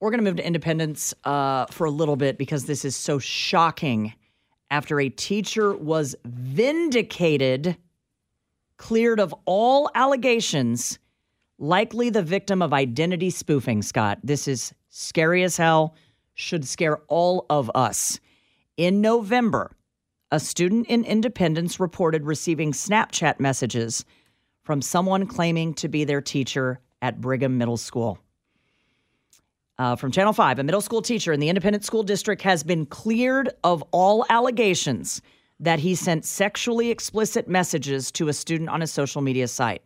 We're going to move to independence uh, for a little bit because this is so shocking. After a teacher was vindicated, cleared of all allegations, likely the victim of identity spoofing, Scott. This is scary as hell, should scare all of us. In November, a student in Independence reported receiving Snapchat messages from someone claiming to be their teacher at Bingham Middle School uh, from Channel 5. A middle school teacher in the independent school district has been cleared of all allegations that he sent sexually explicit messages to a student on a social media site.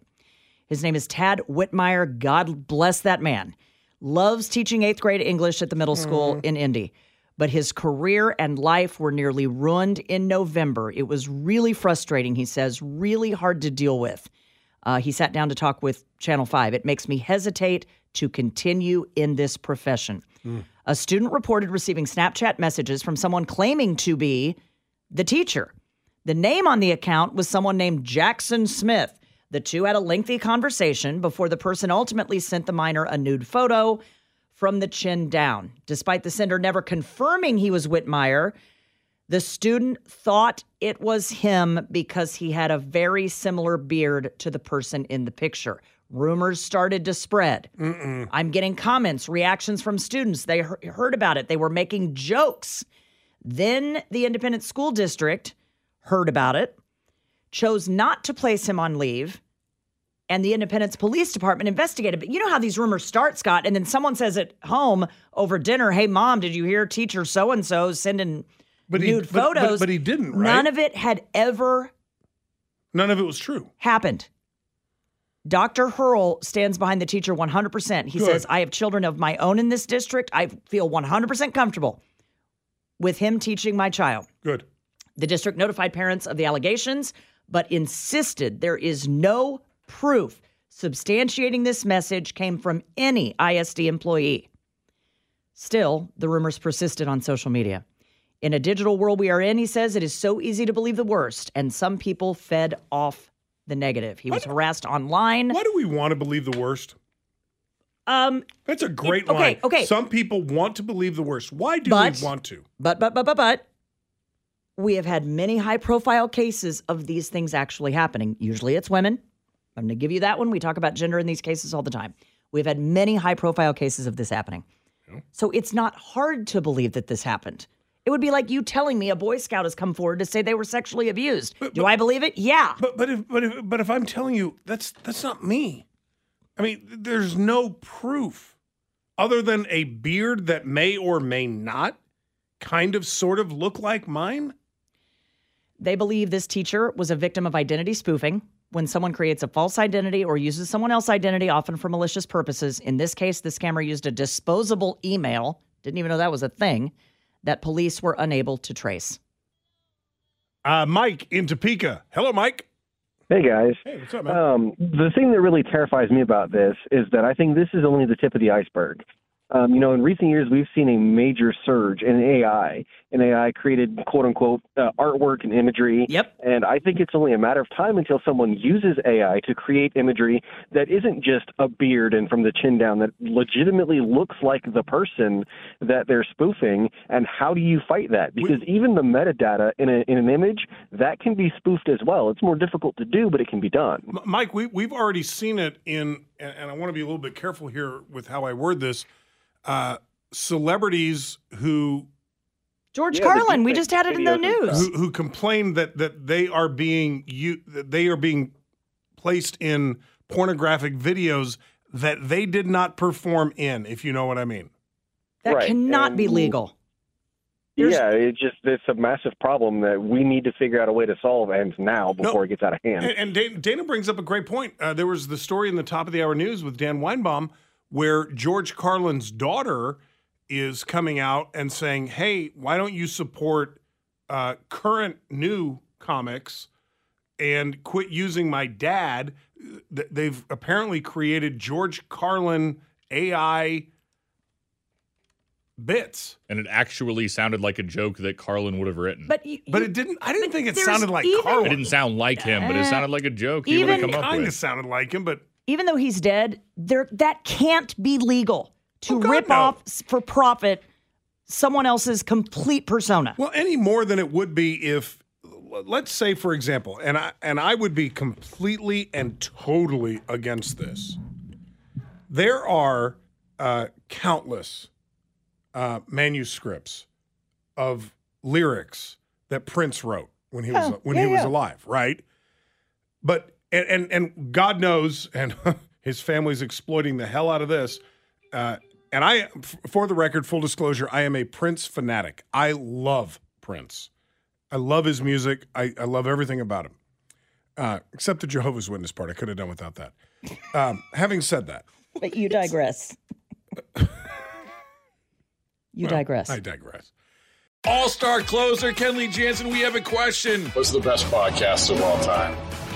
His name is Tad Whitmire. God bless that man. Loves teaching eighth grade English at the middle school mm. in Indy. But his career and life were nearly ruined in November. It was really frustrating, he says, really hard to deal with. Uh, he sat down to talk with Channel 5. It makes me hesitate to continue in this profession. Mm. A student reported receiving Snapchat messages from someone claiming to be the teacher. The name on the account was someone named Jackson Smith. The two had a lengthy conversation before the person ultimately sent the minor a nude photo from the chin down. Despite the sender never confirming he was Whitmire, the student thought it was him because he had a very similar beard to the person in the picture. Rumors started to spread. Mm-mm. I'm getting comments, reactions from students. They he- heard about it. They were making jokes. Then the independent school district heard about it, chose not to place him on leave, and the Independence Police Department investigated. But you know how these rumors start, Scott, and then someone says at home over dinner, "Hey, mom, did you hear teacher so and so sending but nude he, photos?" But, but, but he didn't. Right? None of it had ever. None of it was true. Happened. Dr. Herl stands behind the teacher 100%. He Good. says, I have children of my own in this district. I feel 100% comfortable with him teaching my child. Good. The district notified parents of the allegations, but insisted there is no proof substantiating this message came from any ISD employee. Still, the rumors persisted on social media. In a digital world we are in, he says, it is so easy to believe the worst, and some people fed off the negative. He was harassed online. Why do we want to believe the worst? Um, That's a great okay, line. Okay, Some people want to believe the worst. Why do but, we want to? But, but, but, but, but, we have had many high profile cases of these things actually happening. Usually it's women. I'm going to give you that one. We talk about gender in these cases all the time. We've had many high profile cases of this happening. Yeah. So it's not hard to believe that this happened. It would be like you telling me a Boy Scout has come forward to say they were sexually abused. But, Do but, I believe it? Yeah. But but if but if but if I'm telling you that's that's not me. I mean, there's no proof other than a beard that may or may not kind of sort of look like mine. They believe this teacher was a victim of identity spoofing when someone creates a false identity or uses someone else's identity, often for malicious purposes. In this case, the scammer used a disposable email. Didn't even know that was a thing that police were unable to trace. Uh, Mike in Topeka. Hello, Mike. Hey guys. Hey, what's up, man? Um, the thing that really terrifies me about this is that I think this is only the tip of the iceberg. Um, you know, in recent years, we've seen a major surge in AI, and AI created quote unquote uh, artwork and imagery. Yep. And I think it's only a matter of time until someone uses AI to create imagery that isn't just a beard and from the chin down, that legitimately looks like the person that they're spoofing. And how do you fight that? Because we, even the metadata in, a, in an image, that can be spoofed as well. It's more difficult to do, but it can be done. Mike, we, we've already seen it in, and I want to be a little bit careful here with how I word this uh, celebrities who George yeah, Carlin, we just had it in the news. Who, who complained that that they are being you that they are being placed in pornographic videos that they did not perform in, if you know what I mean. That right. cannot and, be legal. There's, yeah, it's just it's a massive problem that we need to figure out a way to solve, and now before no, it gets out of hand. And, and Dana brings up a great point. Uh, there was the story in the top of the hour news with Dan Weinbaum where George Carlin's daughter is coming out and saying, "Hey, why don't you support uh, current new comics and quit using my dad?" They've apparently created George Carlin AI bits, and it actually sounded like a joke that Carlin would have written. But you, but it didn't. I didn't think it sounded like even, Carlin. It didn't sound like him, but it sounded like a joke. He would have come up even kind of sounded like him, but even though he's dead, there that can't be legal to oh, rip no. off for profit someone else's complete persona. Well, any more than it would be if let's say for example, and I and I would be completely and totally against this. There are uh, countless uh, manuscripts of lyrics that Prince wrote when he was oh, when yeah, he was yeah. alive, right? But and and, and God knows, and his family's exploiting the hell out of this. Uh, and I, for the record, full disclosure, I am a Prince fanatic. I love Prince. I love his music. I, I love everything about him, uh, except the Jehovah's Witness part. I could have done without that. Um, having said that, but you digress. you well, digress. I digress. All star closer Kenley Jansen, we have a question. What's the best podcast of all time?